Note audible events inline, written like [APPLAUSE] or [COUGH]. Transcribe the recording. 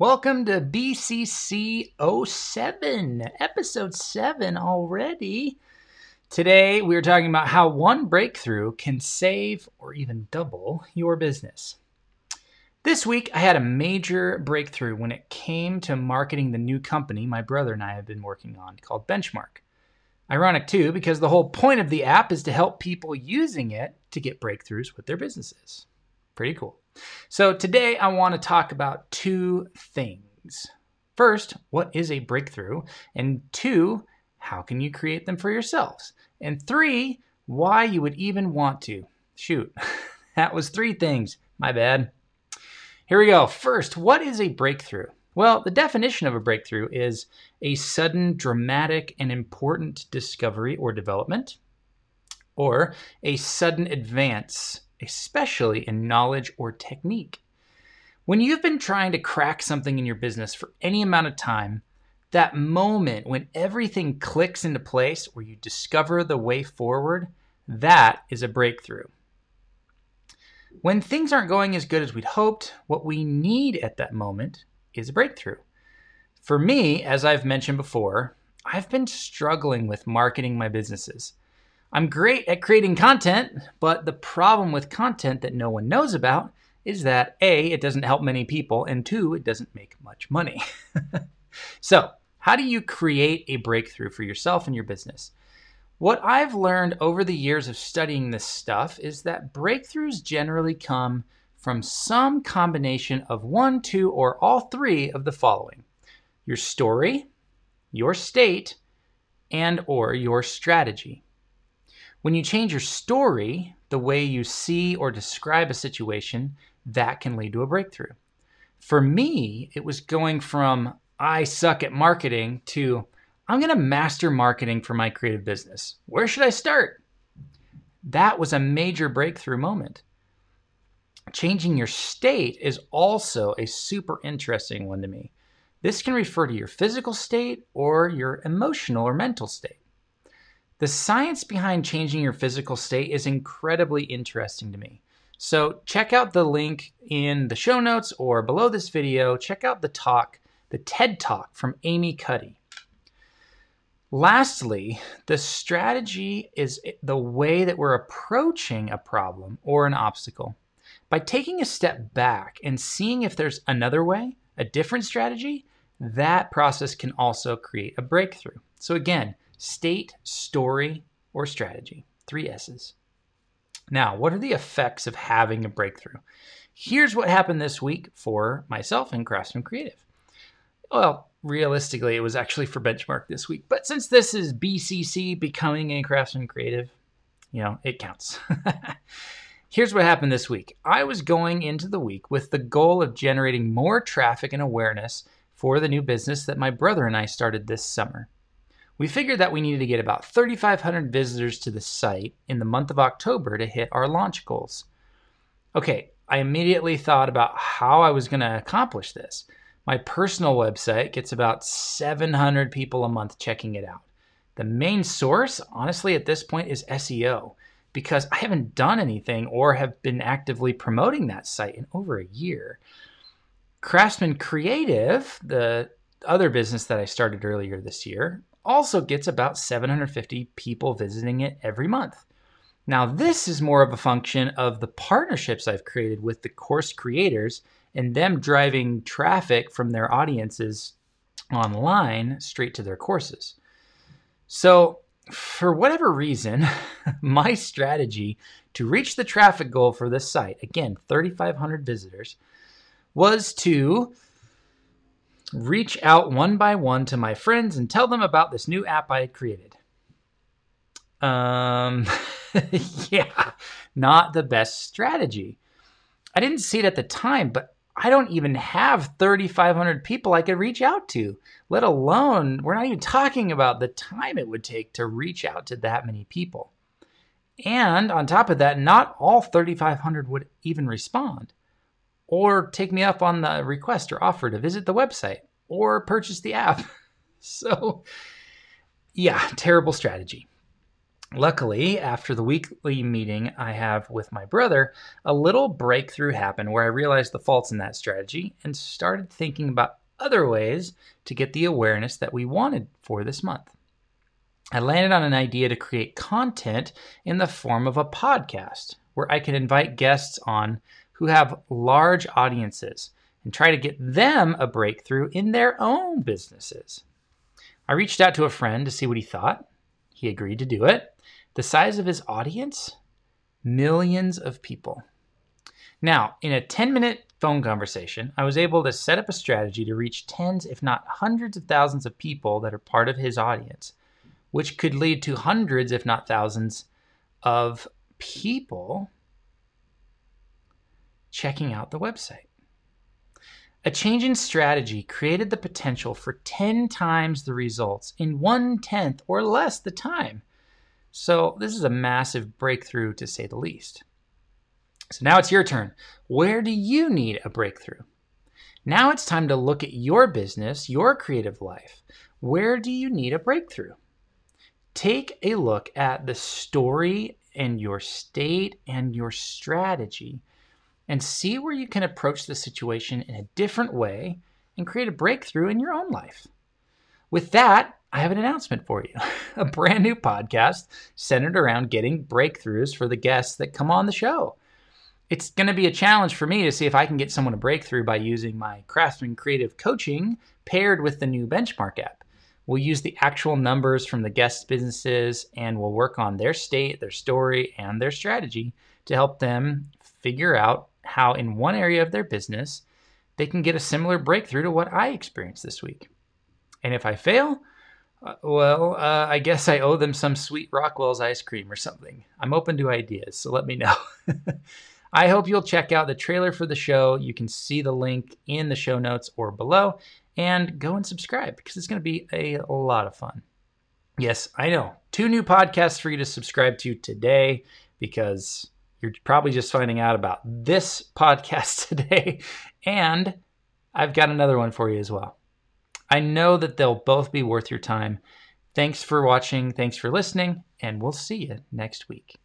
Welcome to BCC 07, episode 7 already. Today, we are talking about how one breakthrough can save or even double your business. This week, I had a major breakthrough when it came to marketing the new company my brother and I have been working on called Benchmark. Ironic, too, because the whole point of the app is to help people using it to get breakthroughs with their businesses. Pretty cool. So, today I want to talk about two things. First, what is a breakthrough? And two, how can you create them for yourselves? And three, why you would even want to. Shoot, [LAUGHS] that was three things. My bad. Here we go. First, what is a breakthrough? Well, the definition of a breakthrough is a sudden, dramatic, and important discovery or development, or a sudden advance, especially in knowledge or technique. When you've been trying to crack something in your business for any amount of time, that moment when everything clicks into place or you discover the way forward, that is a breakthrough. When things aren't going as good as we'd hoped, what we need at that moment is a breakthrough. For me, as I've mentioned before, I've been struggling with marketing my businesses. I'm great at creating content, but the problem with content that no one knows about is that A, it doesn't help many people, and two, it doesn't make much money. [LAUGHS] so, how do you create a breakthrough for yourself and your business? What I've learned over the years of studying this stuff is that breakthroughs generally come from some combination of one, two, or all three of the following your story, your state, and or your strategy. When you change your story, the way you see or describe a situation, that can lead to a breakthrough. For me, it was going from I suck at marketing to I'm going to master marketing for my creative business. Where should I start? That was a major breakthrough moment. Changing your state is also a super interesting one to me. This can refer to your physical state or your emotional or mental state. The science behind changing your physical state is incredibly interesting to me. So, check out the link in the show notes or below this video. Check out the talk, the TED Talk from Amy Cuddy. Lastly, the strategy is the way that we're approaching a problem or an obstacle. By taking a step back and seeing if there's another way, a different strategy, that process can also create a breakthrough. So, again, state, story, or strategy. Three S's. Now, what are the effects of having a breakthrough? Here's what happened this week for myself and Craftsman Creative. Well, realistically, it was actually for Benchmark this week, but since this is BCC becoming a Craftsman Creative, you know, it counts. [LAUGHS] Here's what happened this week I was going into the week with the goal of generating more traffic and awareness for the new business that my brother and I started this summer. We figured that we needed to get about 3,500 visitors to the site in the month of October to hit our launch goals. Okay, I immediately thought about how I was going to accomplish this. My personal website gets about 700 people a month checking it out. The main source, honestly, at this point is SEO because I haven't done anything or have been actively promoting that site in over a year. Craftsman Creative, the other business that I started earlier this year, also gets about 750 people visiting it every month. Now, this is more of a function of the partnerships I've created with the course creators and them driving traffic from their audiences online straight to their courses. So, for whatever reason, [LAUGHS] my strategy to reach the traffic goal for this site, again, 3,500 visitors, was to reach out one by one to my friends and tell them about this new app I had created. Um, [LAUGHS] yeah, not the best strategy. I didn't see it at the time, but I don't even have 3,500 people I could reach out to, let alone, we're not even talking about the time it would take to reach out to that many people. And on top of that, not all 3,500 would even respond or take me up on the request or offer to visit the website or purchase the app. [LAUGHS] so, yeah, terrible strategy. Luckily, after the weekly meeting I have with my brother, a little breakthrough happened where I realized the faults in that strategy and started thinking about other ways to get the awareness that we wanted for this month. I landed on an idea to create content in the form of a podcast where I could invite guests on who have large audiences and try to get them a breakthrough in their own businesses. I reached out to a friend to see what he thought. He agreed to do it. The size of his audience? Millions of people. Now, in a 10 minute phone conversation, I was able to set up a strategy to reach tens, if not hundreds of thousands of people that are part of his audience, which could lead to hundreds, if not thousands, of people checking out the website. A change in strategy created the potential for 10 times the results in one tenth or less the time. So, this is a massive breakthrough to say the least. So, now it's your turn. Where do you need a breakthrough? Now it's time to look at your business, your creative life. Where do you need a breakthrough? Take a look at the story and your state and your strategy and see where you can approach the situation in a different way and create a breakthrough in your own life. With that, I have an announcement for you [LAUGHS] a brand new podcast centered around getting breakthroughs for the guests that come on the show. It's going to be a challenge for me to see if I can get someone a breakthrough by using my Craftsman Creative coaching paired with the new Benchmark app. We'll use the actual numbers from the guests' businesses and we'll work on their state, their story, and their strategy to help them figure out how, in one area of their business, they can get a similar breakthrough to what I experienced this week. And if I fail, uh, well, uh, I guess I owe them some sweet Rockwell's ice cream or something. I'm open to ideas, so let me know. [LAUGHS] I hope you'll check out the trailer for the show. You can see the link in the show notes or below, and go and subscribe because it's going to be a lot of fun. Yes, I know. Two new podcasts for you to subscribe to today because you're probably just finding out about this podcast [LAUGHS] today. And I've got another one for you as well. I know that they'll both be worth your time. Thanks for watching. Thanks for listening. And we'll see you next week.